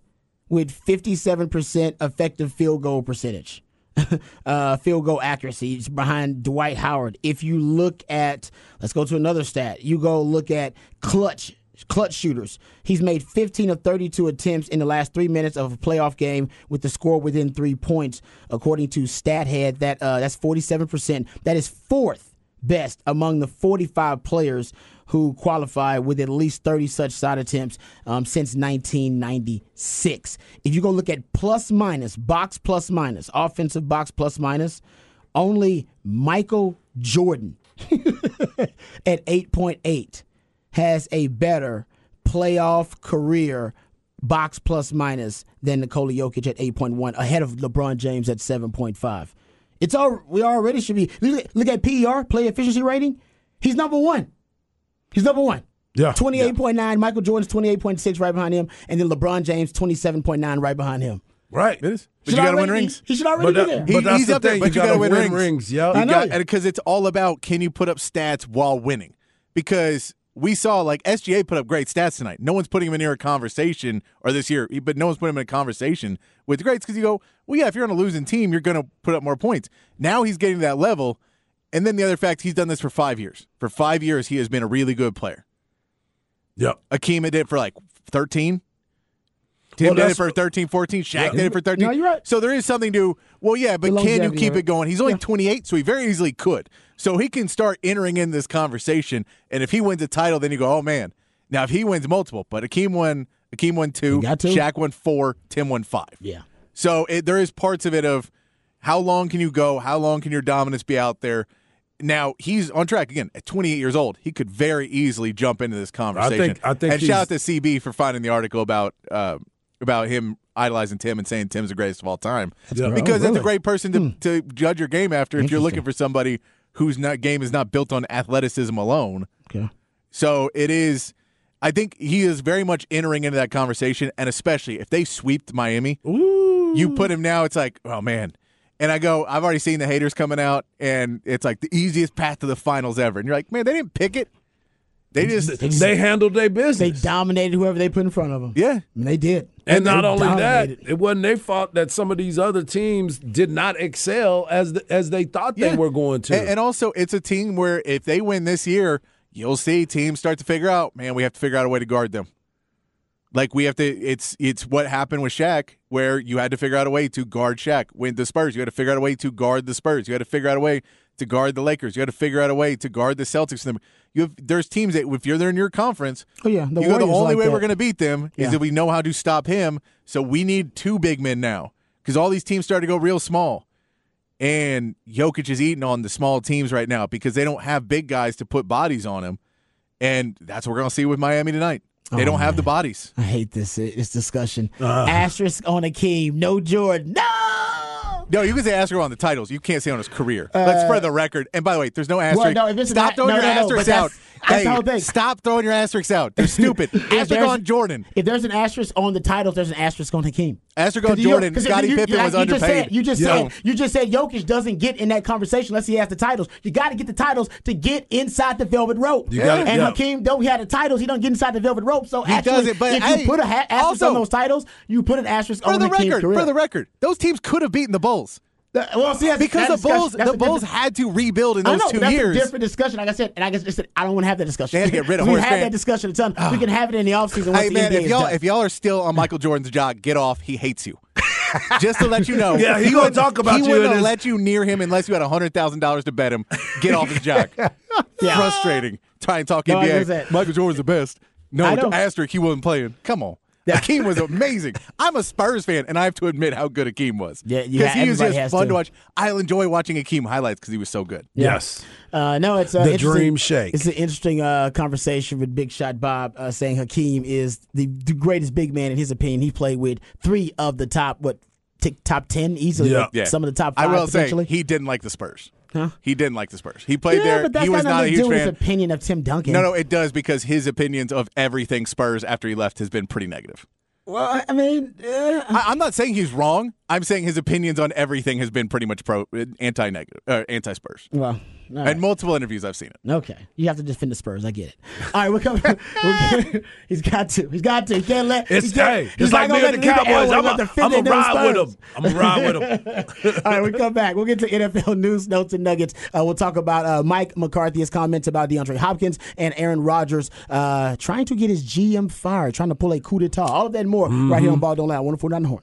with fifty-seven percent effective field goal percentage, uh, field goal accuracy. It's behind Dwight Howard. If you look at, let's go to another stat. You go look at clutch clutch shooters. He's made 15 of 32 attempts in the last three minutes of a playoff game with the score within three points, according to StatHead. That uh, that's 47 percent. That is fourth best among the 45 players who qualified with at least 30 such shot attempts um, since 1996. If you go look at plus minus, box plus minus, offensive box plus minus, only Michael Jordan at 8.8 has a better playoff career box plus minus than Nikola Jokic at 8.1, ahead of LeBron James at 7.5. It's all we already should be. Look, look at PER, play efficiency rating. He's number one. He's number one. Yeah. 28.9. Michael Jordan's 28.6 right behind him. And then LeBron James 27.9 right behind him. right. It is. But Should you got to win rings. He, he should already But, be there. but He- that's he's the up there, thing. but you you got to win win rings. rings. Yep. I know. because it's all about can you put up stats while winning? Because we saw like SGA put up great stats tonight. No one's putting him in near a conversation or this year, but no one's putting him in a conversation with the greats because you go, well, yeah, if you're on a losing team, you're going to put up more points. Now he's getting to that level, and then the other fact, he's done this for five years. For five years, he has been a really good player. Yep. Hakeem did it for like 13. Tim Well, did it for 13, 14. Shaq did it for 13. No, you're right. So there is something to, well, yeah, but can you keep of it it. going? He's only Yeah. 28, so he very easily could. So he can start entering in this conversation. And if he wins a title, then you go, oh, man. Now, if he wins multiple, but Hakeem won, Hakeem won two, He got two. Shaq won four, Tim won five. yeah. So it, there is parts of it of how long can you go? How long can your dominance be out there? Now he's on track again at 28 years old. He could very easily jump into this conversation. I think I think and shout out to CB for finding the article about uh, about him idolizing Tim and saying Tim's the greatest of all time. Yeah. Because Oh, that's a great person to, to judge your game after if you're looking for somebody whose not, game is not built on athleticism alone. Okay. So it is. I think he is very much entering into that conversation, and especially if they sweep Miami, you put him now. It's like, oh man. And I go, I've already seen the haters coming out, and it's like the easiest path to the finals ever. And you're like, man, they didn't pick it. They just, They handled their business. They dominated whoever they put in front of them. yeah. I mean, they did. and They not only that, it wasn't their fault that some of these other teams did not excel as the, as they thought they Yeah. were going to. And, and also, it's a team where if they win this year, you'll see teams start to figure out, man, we have to figure out a way to guard them. Like we have to. It's it's what happened with Shaq, where you had to figure out a way to guard Shaq. When the Spurs, you had to figure out a way to guard the Spurs. You had to figure out a way to guard the Lakers. You had to figure out a way to guard the Celtics. You have there's teams that if you're there in your conference, Oh, yeah, the you the only like way that. we're going to beat them is Yeah. if we know how to stop him. So we need two big men now because all these teams start to go real small. And Jokic is eating on the small teams right now because they don't have big guys to put bodies on him. And that's what we're going to see with Miami tonight. They Oh, don't have the bodies. I hate this this discussion. Uh. Asterisk on a Hakeem. No Jordan. No. No, you can say asterisk on the titles. You can't say on his career. Let's uh, for the record. And by the way, there's no asterisk. no, if it's stop throwing no, your no, no, asterisks out. that's- that's Hey, the whole thing. Stop throwing your asterisks out. They're stupid. asterisk on Jordan. If there's an asterisk on the titles, there's an asterisk on Hakeem. Asterisk on Jordan. Scottie you- Pippen like was you just. Said, you just said you just said Jokic doesn't get in that conversation unless he has the titles. You got to get the titles to get inside the velvet rope. You gotta- and yeah. Hakeem, though he had the titles, he don't get inside the velvet rope. So He actually, doesn't, but if hey, you put a ha- asterisk also- on those titles, you put an asterisk For on the record, career. for the record, those teams could have beaten the Bulls. The- well, see, that's, Because the Bulls, the Bulls had to rebuild in I those know, two that's years. a different discussion. Like I said, and I guess listen, I don't want to have that discussion. They had to get rid of we had that discussion a ton. we ah. can have it in the offseason once Hey man, if y'all if y'all are still on Michael Jordan's job, get off. He hates you. Just to let you know. Yeah, he gonna wouldn't- talk about he you wouldn't in let you near him unless you had hundred thousand dollars to bet him. Get off his job. Yeah. Frustrating. Try and talk No, NBA. Michael Jordan's the best. No, asterisk. He wasn't playing. Come on. Hakeem was amazing. I'm a Spurs fan, and I have to admit how good Hakeem was. Yeah, you because ha- he was just fun to. to watch. I enjoy watching Hakeem highlights because he was so good. Yes. Uh, no, it's uh, The dream shake. It's an interesting uh, conversation with Big Shot Bob uh, saying Hakeem is the, the greatest big man in his opinion. He played with three of the top what t- top ten easily. Yeah. like Yeah. some of the top five. I five will say he didn't like the Spurs. Huh? He didn't like the Spurs. He played yeah, there. but that's he was not a huge fan. his opinion of Tim Duncan. No, no, it does because his opinions of everything Spurs after he left has been pretty negative. Well, I mean, uh, I, I'm not saying he's wrong. I'm saying his opinions on everything has been pretty much pro anti-negative, uh, anti-Spurs. well, all right. In multiple interviews, I've seen it. Okay, you have to defend the Spurs. I get it. All right, we're coming. we're, he's got to. He's got to. He can't let. It's he can't- hey, it's like gonna me and the Cowboys. I'm let a, I'm ride with him. I'm a ride with them. All right, we come back. We'll get to NFL news, notes, and nuggets. Uh, we'll talk about uh, Mike McCarthy's comments about DeAndre Hopkins and Aaron Rodgers uh, trying to get his GM fired, trying to pull a coup d'etat. All of that and more right here on Ball Don't Lie. 149 The Horn.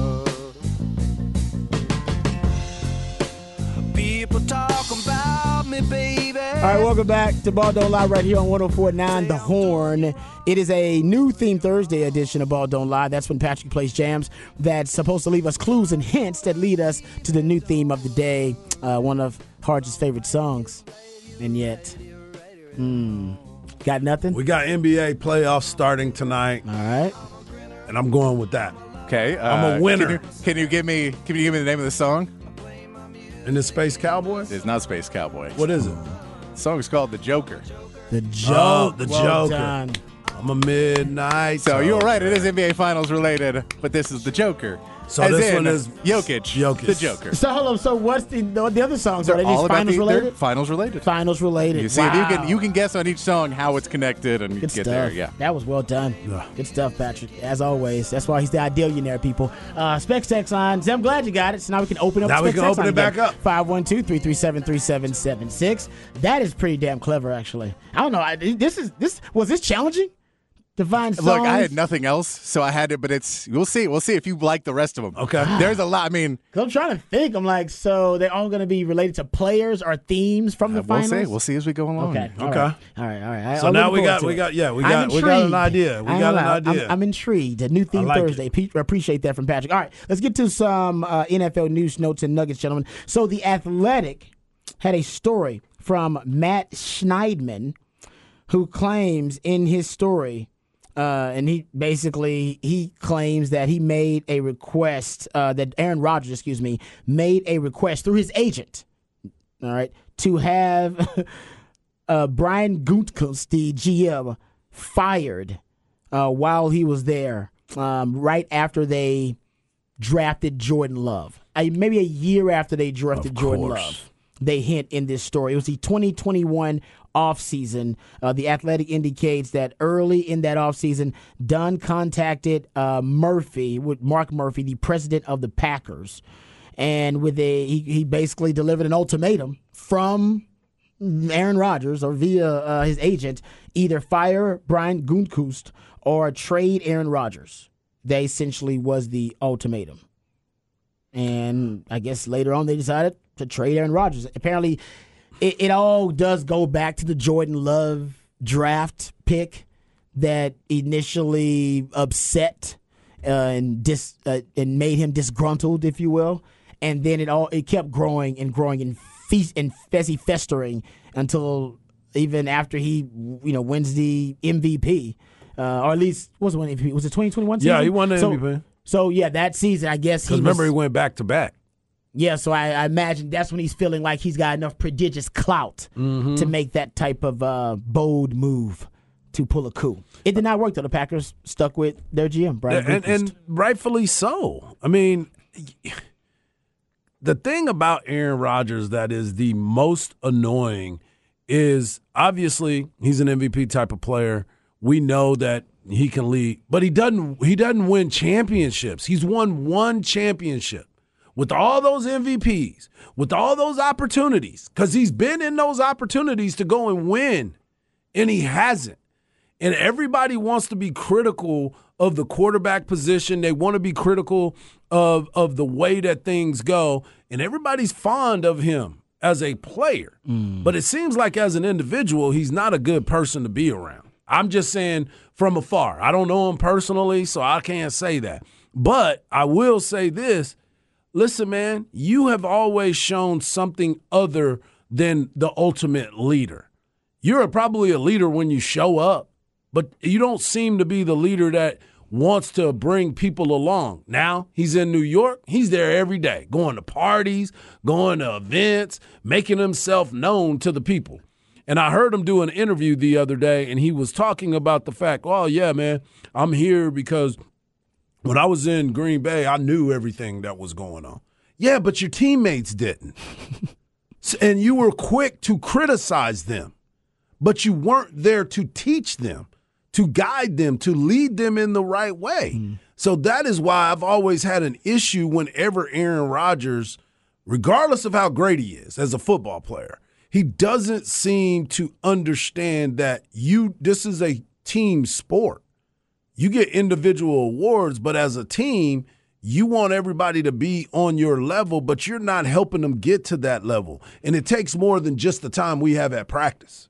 All right, welcome back to Ball Don't Lie right here on 1049 The Horn. It is a new Theme Thursday edition of Ball Don't Lie. That's when Patrick plays jams that's supposed to leave us clues and hints that lead us to the new theme of the day, uh, one of Harge's favorite songs. And yet, hmm, got nothing? We got NBA playoffs starting tonight, All right. and I'm going with that. Okay, I'm a uh, winner. Can you, can you give me? Can you give me the name of the song? And the Space Cowboys? It's not Space Cowboy. What is it? The song is called The Joker. The oh, joke. Oh, the well Joker. done. I'm a midnight. So you're right. It is NBA Finals related, but this is The Joker. So As this in one is Jokic. Jokic. The Joker. So hold on. So what's the the, the other songs? They're Are they all just about finals the, related? finals related. Finals related. You see, if you can you can guess on each song how it's connected and Good get stuff. there. Yeah. That was well done. Yeah. Good stuff, Patrick. As always. That's why he's the idealionaire, people. Uh, Specs text line. I'm glad you got it. So now we can open up Now we Specs can text open line it back again. up. 512 337 3776. That is pretty damn clever, actually. I don't know. I, this is this was this challenging? To find songs? Look, I had nothing else, so I had it. But it's we'll see. We'll see if you like the rest of them. Okay. There's a lot. I mean, I'm trying to think. I'm like, so they're all going to be related to players or themes from the Uh, we'll finals? see. We'll see as we go along. Okay. Okay. right. All right. All right. So I'm now we got- we it. got- yeah, we got- we got an idea. We got an idea. I'm, I'm intrigued. A new theme like Thursday. Pe- appreciate that from Patrick. All right. Let's get to some uh, NFL news, notes, and nuggets, gentlemen. So the Athletic had a story from Matt Schneidman, who claims in his story. Uh, and he basically he claims that he made a request uh, that Aaron Rodgers, excuse me, made a request through his agent all right, to have uh, Brian Gutekunst, the GM, fired uh, while he was there, um, right after they drafted Jordan Love. Maybe a year after they drafted Jordan. Love. They hint in this story. It was the 2021 offseason. Uh, the Athletic indicates that early in that offseason, Dunn contacted uh, Murphy, with Mark Murphy, the president of the Packers, and with a he, he basically delivered an ultimatum from Aaron Rodgers or via uh, his agent, either fire Brian Gutekunst or trade Aaron Rodgers. That essentially was the ultimatum. And I guess later on they decided to trade Aaron Rodgers. Apparently, it, it all does go back to the Jordan Love draft pick that initially upset uh, and dis uh, and made him disgruntled, if you will, and then it all it kept growing and growing and feast and fezzy festering until even after he you know wins the MVP, uh, or at least was it one MVP? Was it twenty twenty one? Yeah, he won the so, MVP. So yeah, that season I guess he Because remember, was- he went back to back. Yeah, so I, I imagine that's when he's feeling like he's got enough prodigious clout Mm-hmm. to make that type of uh, bold move to pull a coup. It did not work though. The Packers stuck with their GM, Brian. and, and rightfully so. I mean, the thing about Aaron Rodgers that is the most annoying is obviously he's an MVP type of player. We know that he can lead, but he doesn't. He doesn't win championships. He's won one championship with all those MVPs, with all those opportunities, because he's been in those opportunities to go and win, and he hasn't. And everybody wants to be critical of the quarterback position. They want to be critical of of the way that things go. And everybody's fond of him as a player. Mm. But it seems like as an individual, he's not a good person to be around. I'm just saying from afar. I don't know him personally, so I can't say that. But I will say this listen, man, you have always shown something other than the ultimate leader. You're probably a leader when you show up, but you don't seem to be the leader that wants to bring people along. Now, he's in New York. He's there every day, going to parties, going to events, making himself known to the people. And I heard him do an interview the other day, and he was talking about the fact, oh, yeah, man, I'm here because when I was in Green Bay, I knew everything that was going on. Yeah, but your teammates didn't. And you were quick to criticize them, but you weren't there to teach them, to guide them, to lead them in the right way. Hmm. So that is why I've always had an issue whenever Aaron Rodgers, regardless of how great he is as a football player, he doesn't seem to understand that you this is a team sport you get individual awards, but as a team, you want everybody to be on your level, but you're not helping them get to that level. And it takes more than just the time we have at practice.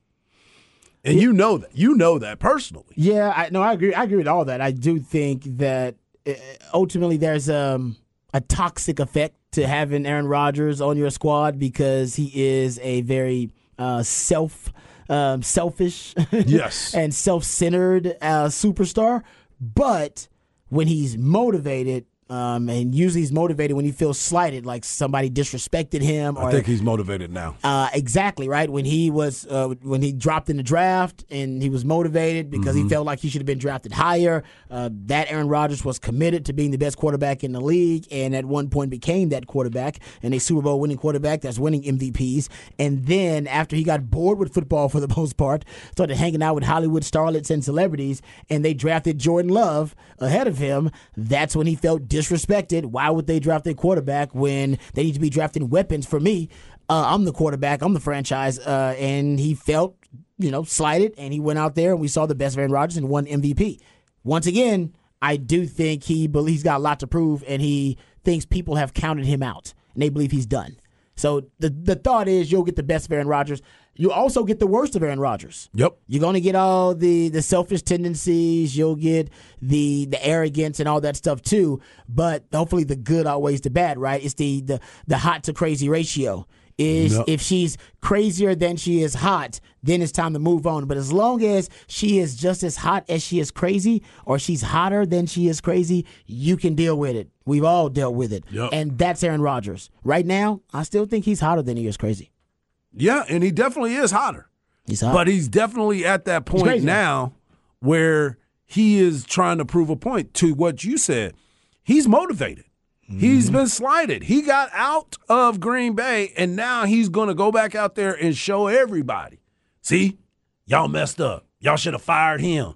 And you know that. You know that personally. Yeah, I no, I agree. I agree with all that. I do think that uh, ultimately there's um, a toxic effect to having Aaron Rodgers on your squad because he is a very uh, self um, selfish Yes. and self-centered uh, superstar. But when he's motivated, um, and usually he's motivated when he feels slighted, like somebody disrespected him, or I think he's motivated now. uh, exactly right when he was uh, when he dropped in the draft and he was motivated because Mm-hmm. he felt like he should have been drafted higher. Uh, that Aaron Rodgers was committed to being the best quarterback in the league, and at one point became that quarterback and a Super Bowl winning quarterback that's winning MVPs. And then after he got bored with football for the most part, started hanging out with Hollywood starlets and celebrities, and they drafted Jordan Love ahead of him. That's when he felt disrespected. Why would they draft a quarterback when they need to be drafting weapons for me? uh, I'm the quarterback, I'm the franchise, uh, and he felt, you know, slighted, and he went out there, and we saw the best Aaron Rodgers and won MVP. Once again, I do think he believes he's got a lot to prove, and he thinks people have counted him out, and they believe he's done. So the the thought is you'll get the best of Aaron Rodgers. You also get the worst of Aaron Rodgers. Yep. You're going to get all the the selfish tendencies. You'll get the the arrogance and all that stuff too. But hopefully, the good outweighs the bad, right? It's the the the hot to crazy ratio. Is Yep. if she's crazier than she is hot, then it's time to move on. But as long as she is just as hot as she is crazy, or she's hotter than she is crazy, you can deal with it. We've all dealt with it, Yep. and that's Aaron Rodgers. Right now, I still think he's hotter than he is crazy. Yeah, and he definitely is hotter. He's hot. But he's definitely at that point crazy. now where he is trying to prove a point to what you said. He's motivated. He's Mm-hmm. been slighted. He got out of Green Bay, and now he's going to go back out there and show everybody. See, y'all messed up. Y'all should have fired him.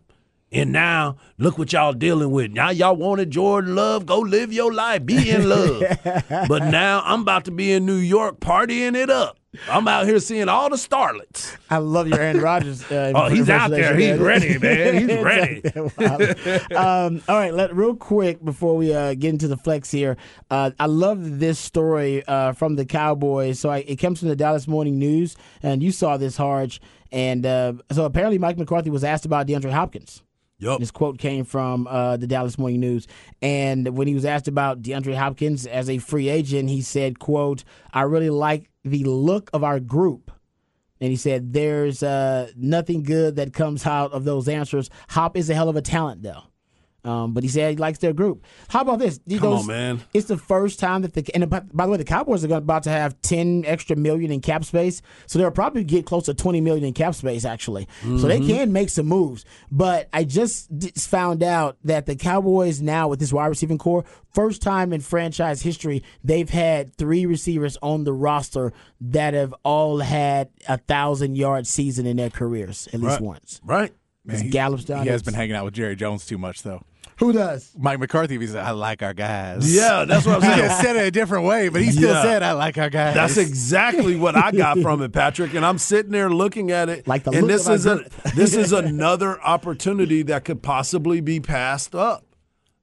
And now look what y'all dealing with. Now y'all wanted Jordan Love. Go live your life. Be in love. but now I'm about to be in New York partying it up. I'm out here seeing all the starlets. I love your Aaron Rodgers. Uh, Oh, he's out there. He's ready, man. He's ready. um, all right, let real quick before we uh, get into the flex here. Uh, I love this story uh, from the Cowboys. So I, it comes from the Dallas Morning News, and you saw this, Harge. And uh, so apparently, Mike McCarthy was asked about DeAndre Hopkins. Yup. This quote came from uh, the Dallas Morning News, and when he was asked about DeAndre Hopkins as a free agent, he said, "quote I really like the look of our group." And he said, "There's uh, nothing good that comes out of those answers. Hop is a hell of a talent, though." Um, but he said he likes their group. How about this? He Come goes, on, man. It's the first time that the and by, by the way, the Cowboys are about to have ten extra million in cap space, so they'll probably get close to twenty million in cap space actually. So they can make some moves. But I just found out that the Cowboys now with this wide receiving core, first time in franchise history, they've had three receivers on the roster that have all had a thousand yard season in their careers at least Right. once. Right. Gallup's down. He has been hanging out with Jerry Jones too much, though. Who does? Mike McCarthy, he said, I like our guys. Yeah, that's what I'm saying. just said it a different way, but he still Yeah. said, I like our guys. That's exactly what I got from it, Patrick. And I'm sitting there looking at it, Like the and this is a this is another opportunity that could possibly be passed up.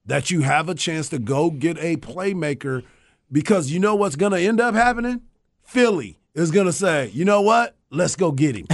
That you have a chance to go get a playmaker, because you know what's going to end up happening. Philly is going to say, you know what? Let's go get him.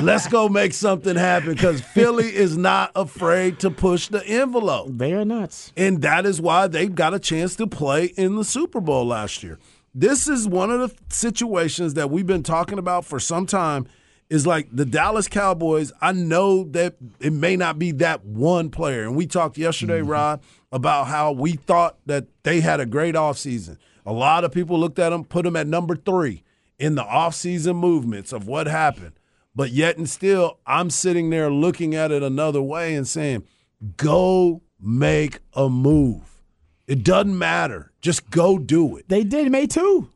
Let's go make something happen because Philly is not afraid to push the envelope. They are nuts. And that is why they got a chance to play in the Super Bowl last year. This is one of the situations that we've been talking about for some time. Is like the Dallas Cowboys. I know that it may not be that one player. And we talked yesterday, mm-hmm. Rod, about how we thought that they had a great offseason. A lot of people looked at them, put them at number three in the offseason movements of what happened. But yet and still, I'm sitting there looking at it another way and saying, go make a move. It doesn't matter. Just go do it. They did made two.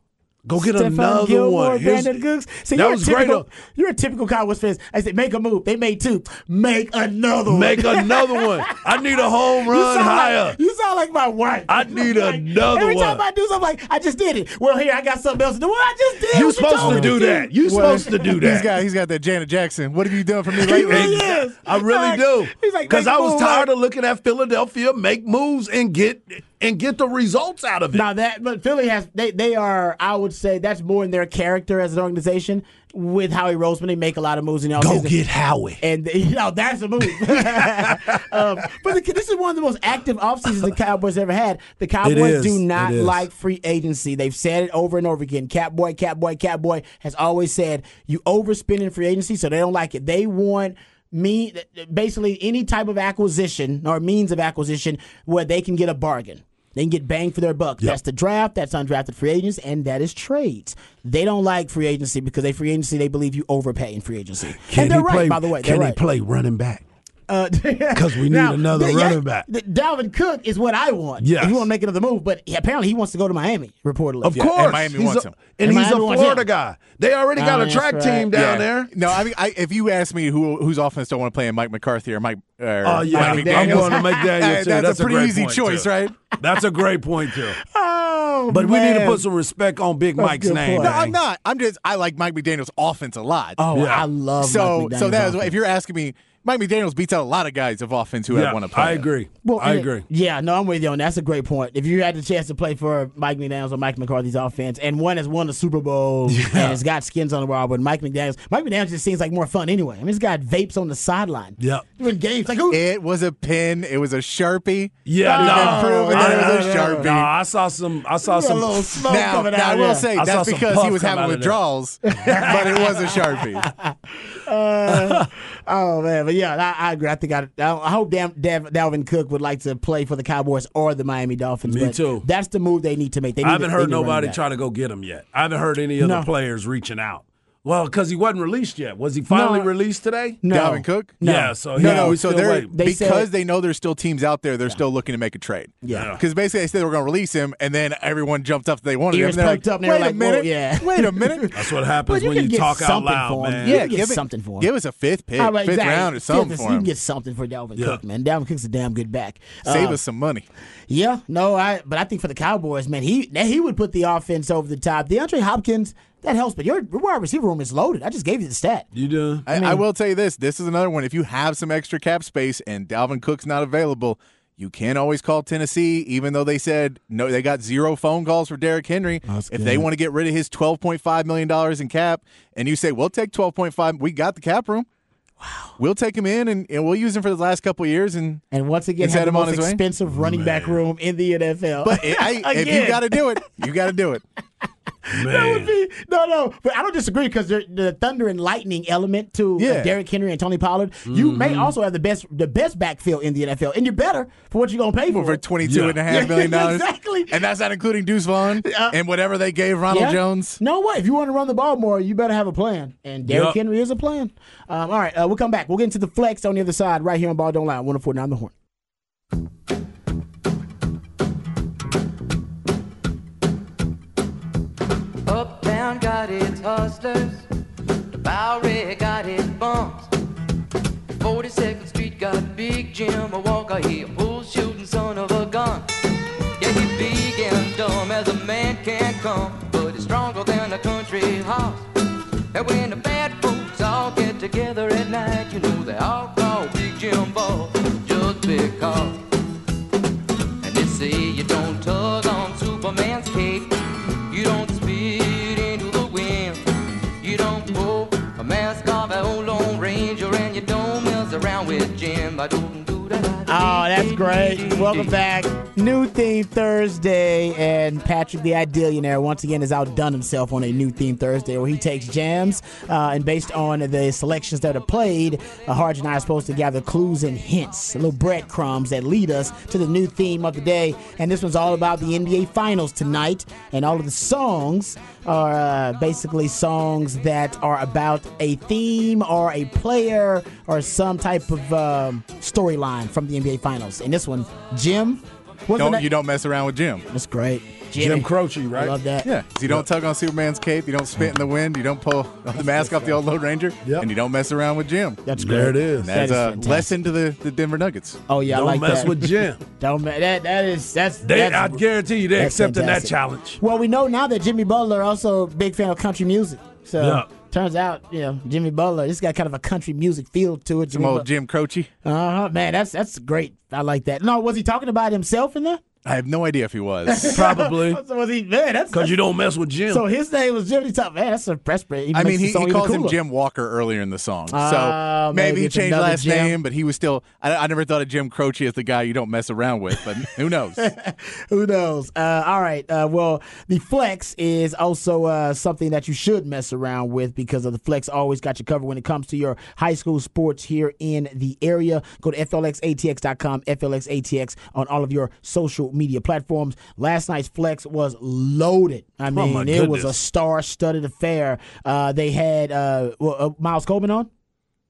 Go get Stephon another Gilmore, one. Here's- Brandin Cooks. See, that you're was a typical, great. You're a typical Cowboys fan. I said, make a move. They made two. Make another one. Make another one. I need a home run sound higher. Like, you sound like my wife. I need Like, another Every time. I do something, like I just did it. Well, here I got something else to do. Well, I just did. You what supposed told to do that. you're supposed to do He's that. got, he's got that Janet Jackson. What have you done for me He lately? really is. I really Like, do. He's like, Because make I a was move, tired like- of looking at Philadelphia make moves and get and get the results out of it. Now that, but Philly has they they are. I would say that's more in their character as an organization. With Howie Roseman, they make a lot of moves in the Go offseason. get Howie. And you know that's a move. um, but the, this is one of the most active off seasons the Cowboys ever had. The Cowboys do not like free agency. They've said it over and over again. Catboy, Catboy, Catboy has always said you overspend in free agency, so they don't like it. They want me basically any type of acquisition or means of acquisition where they can get a bargain. They can get bang for their buck. That's the draft, that's undrafted free agents, and that is trades. They don't like free agency because they free agency they believe you overpay in free agency. Can and they're right, play? by the way. Can right. he play running back? Because we need another running back. Dalvin Cook is what I want. Yes. If you want to make another move, but he- apparently he wants to go to Miami, reportedly. Of Yeah, and course, Miami he's wants a, him. and And he's a Miami wants Florida him. guy. They already got Oh, a track right. team down Yeah. there. No, I mean, I, if you ask me who whose offense don't want to play in Mike McCarthy or Mike, or Oh yeah, Mike I'm McDaniels, going to make Daniel uh, that's, That's a pretty great easy choice, too. right? That's a great point too. Oh, But we need to put some respect on Big That's Mike's name. point. No. I'm not. I'm just. I like Mike McDaniel's offense a lot. Oh, Yeah. I love so Mike so McDaniel's that is offense. if you're asking me, Mike McDaniel's beats out a lot of guys of offense who Yeah, have want to play. I agree. Well, I agree. Yeah, no, I'm with you on that. That's a great point. If you had the chance to play for Mike McDaniels or Mike McCarthy's offense, and one has won the Super Bowl and has got skins on the wall, but Mike McDaniels, Mike McDaniels just seems like more fun anyway. I mean, he's got vapes on the sideline. Yep. Doing games like who? It was a pin. It was a sharpie. Yeah, We've no, proven I, that it was a I- sharpie. no, I saw some. I saw Got a some. little smoke Now, coming now out I will there. say I that's because he was having out of there. withdrawals, but it was a sharpie. Uh, oh man, but yeah, I, I agree. I think I, I hope Dam, Dav, Dalvin Cook would like to play for the Cowboys or the Miami Dolphins. Me too. That's the move they need to make. They need I haven't to- heard they need to run nobody try to go get him yet. I haven't heard any other No. players reaching out. Well, because he wasn't released yet. Was he finally No. released today? No. Dalvin Cook? No. Yeah, so he No, no. So they're. They because said- they know there's still teams out there. They're still looking to make a trade. Yeah. Because basically they said they were going to release him, and then everyone jumped up. That they wanted Ears him. and they're perked like, up, and Wait a like, whoa, minute. yeah. Wait a minute. That's what happens you when you talk out something loud, for him. man. You yeah, can get give it- something for him. Give us a fifth pick, All right, fifth exactly. round, or something Fifth, for You can get something for Dalvin Yeah. Cook, man. Dalvin Cook's a damn good back. Save Uh, us some money. Yeah, no, I. But I think for the Cowboys, man, he he would put the offense over the top. DeAndre Hopkins, that helps, but your wide receiver room is loaded. I just gave you the stat. You done? I, I will tell you this: this is another one. If you have some extra cap space and Dalvin Cook's not available, you can't always call Tennessee, even though they said no, they got zero phone calls for Derrick Henry. That's if they want to get rid of his twelve point five million dollars in cap, and you say we'll take twelve point five, we got the cap room. Wow, we'll take him in and, and we'll use him for the last couple of years. And And once again, have set the him on most his way? expensive running back room in the NFL. but it, I, if you got to do it, you got to do it. That would be no, no. But I don't disagree because the thunder and lightning element to uh, Yeah. Derrick Henry and Tony Pollard. You may Mm-hmm. also have the best, the best backfield in the NFL, and you're better for what you're gonna pay for. for it. twenty-two and a half Yeah. million dollars. Exactly. And that's not including Deuce Vaughn Uh, and whatever they gave Ronald Yeah. Jones. No way. If you want to run the ball more, you better have a plan. And Derrick Yup. Henry is a plan. Um, all right, uh, we'll come back. We'll get into the flex on the other side right here on Ball Don't Lie. 149 the horn. Uptown got its hustlers, the Bowery got its bums. 42nd Street got Big Jim, a walker, he a bull shooting son of a gun. Yeah, he big and dumb as a man can come, but he's stronger than a country horse. And when the bad folks all get together at night, you know they all call Big Jim Ball just because. Oh, that's great. Welcome back. New theme Thursday, and Patrick the Idealionaire once again has outdone himself on a new theme Thursday where he takes jams uh, and based on the selections that are played, uh, Harge and I are supposed to gather clues and hints, little breadcrumbs that lead us to the new theme of the day. And this one's all about the NBA Finals tonight, and all of the songs are uh, basically songs that are about a theme or a player or some type of um, storyline from the NBA Finals. And this one, Jim. What's the Don't na- you don't mess around with Jim. That's great. Jim Croce, I right? love that. Yeah. you don't tug on Superman's cape, you don't spit in the wind, you don't pull the mask off the old Lone Ranger, Yep. and you don't mess around with Jim. That's great. There it is. That That's is a fantastic. lesson to the, the Denver Nuggets. Oh yeah, Don't I like mess that. with Jim. Don't ma- that that is that's. They, that's I guarantee you, they're that's accepting that challenge. Well, we know now that Jimmy Butler also a big fan of country music. So Yeah. Turns out, you know, Jimmy Butler, this got kind of a country music feel to it. Some old Jim Croce. Uh huh. Man, that's that's great. I like that. No, was he talking about himself in there? I have no idea if he was. Probably So was he? Man, that's because you don't mess with Jim. So his name was Jimmy Top. Man, that's a press break. I mean, he, he calls him Jim Walker earlier in the song. So Ah, maybe, maybe he changed another last Jim. name, but he was still. I, I never thought of Jim Croce as the guy you don't mess around with, but who knows? Who knows? Uh, all right. Uh, well, the flex is also uh, something that you should mess around with because of the flex always got you covered when it comes to your high school sports here in the area. Go to flxatx.com, flxatx on all of your social media platforms. Last night's flex was loaded. I mean, my it was a star-studded affair. Uh, they had uh, well, uh, Miles Coleman on.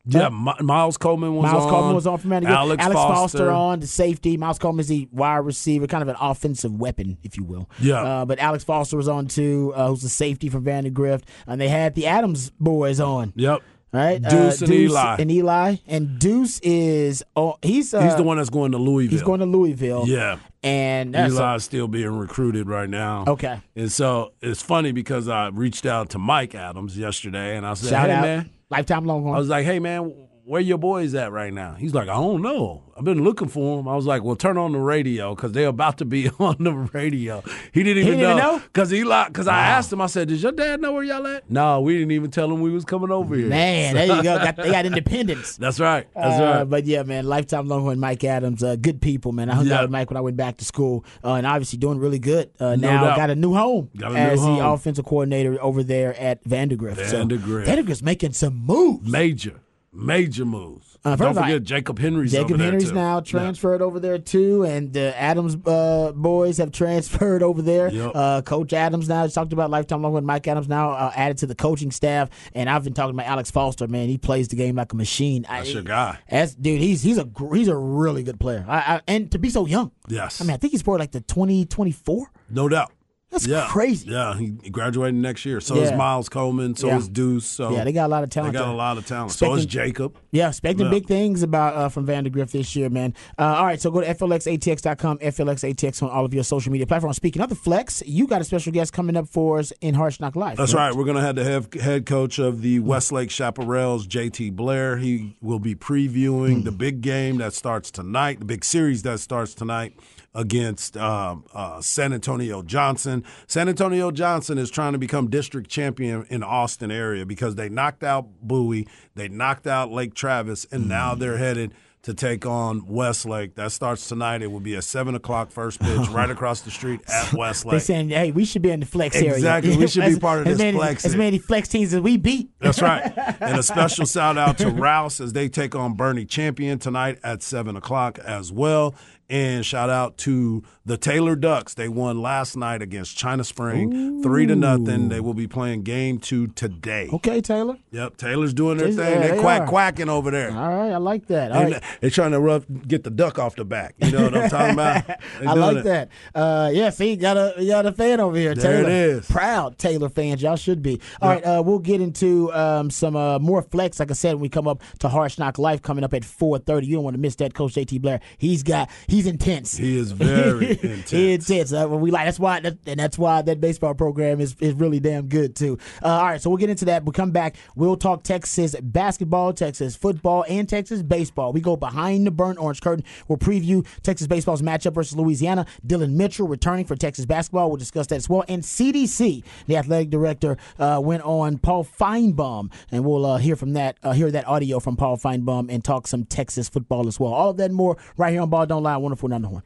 yeah, Mi- Miles Coleman was Miles on. Coleman was on from Manny. Alex, Foster. on the safety. Miles Coleman is the wide receiver, kind of an offensive weapon, if you will. Yeah. Uh, but Alex Foster was on too, uh, who's the safety from Vandegrift, and they had the Adams boys on. Yep. Right, Deuce uh, and Eli. and Eli, and Deuce is oh, he's uh, He's the one that's going to Louisville. he's going to Louisville. Yeah. And a- Eli's still being recruited right now. Okay. And so it's funny because I reached out to Mike Adams yesterday and I said, shout hey, out, man. lifetime Longhorn. I was like, hey, man, where your boys at right now? He's like, I don't know. I've been looking for them. I was like, well, turn on the radio because they're about to be on the radio. He didn't even didn't know. because he Eli, because I asked him, I said, does your dad know where y'all at? No, we didn't even tell him we was coming over here. Man, there you go. Got, they got independence. That's right. That's Uh, right. But yeah, man, lifetime Longhorn Mike Adams, uh, good people, man. I hung Yeah. out with Mike when I went back to school, uh, and obviously doing really good. Uh, No now doubt. got a new home Got a new as the offensive coordinator over there at Vandegrift. So Vandegrift. Vandegrift's making some moves. Major, major moves. Uh, Don't of all, forget Jacob Henry's Jacob over there, Henry's now Yeah. transferred over there too, and the Adams uh, boys have transferred over there. Yep. Uh, Coach Adams now just talked about lifetime long with Mike Adams now uh, added to the coaching staff, and I've been talking about Alex Foster. Man, he plays the game like a machine. That's I, your guy. That's dude. He's he's a he's a really good player. I, I, and to be so young. Yes. I mean, I think he's probably like the twenty twenty four. No doubt. That's yeah. crazy. Yeah, he graduating next year. So is Miles Coleman. So Yeah. is Deuce. So Yeah, they got a lot of talent. They got there. a lot of talent. So is Jacob. Yeah, expecting Yeah. big things about uh, from Vandegrift this year, man. Uh, all right, so go to FLXATX.com, FLXATX on all of your social media platforms. Speaking of the flex, you got a special guest coming up for us in Harsh Knock Live. That's correct? right. We're going to have the head, head coach of the Westlake Chaparrals, JT Blair. He will be previewing the big game that starts tonight, the big series that starts tonight against um, uh, San Antonio Johnson. San Antonio Johnson is trying to become district champion in the Austin area because they knocked out Bowie, they knocked out Lake Travis, and now they're headed to take on Westlake. That starts tonight. It will be a seven o'clock first pitch right across the street at Westlake. They're saying, hey, we should be in the flex area. Exactly. We should be part of this many, flex As many flex teams as we beat. That's right. And a special shout out to Rouse as they take on Boerne Champion tonight at 7 o'clock as well. And shout out to the Taylor Ducks. They won last night against China Spring, three to nothing. They will be playing game two today. Okay, Taylor. Yep, Taylor's doing their thing. yeah, they quack are. quacking over there. All right, I like that. All And right. They're trying to rub, get the duck off the back. You know what I'm talking about? I like it. that. Uh, yeah, see, got a got a fan over here. There Taylor. is. Proud Taylor fans. Y'all should be. All right, uh, we'll get into um, some uh, more flex. Like I said, when we come up to Harsh Knock Life coming up at 4:30. You don't want to miss that. Coach JT Blair. He's got. He's intense. He is very intense. Intense. Uh, we like that's why that, and that's why that baseball program is, is really damn good too. Uh, all right, so we'll get into that. We'll come back. We'll talk Texas basketball, Texas football, and Texas baseball. We go behind the burnt orange curtain. We'll preview Texas baseball's matchup versus Louisiana. Dillon Mitchell returning for Texas basketball. We'll discuss that as well. And CDC, the athletic director, uh, went on Paul Finebaum, and we'll uh, hear from that. Uh, hear that audio from Paul Finebaum and talk some Texas football as well. All of that and more right here on Ball Don't Lie. Wonderful, not the horn.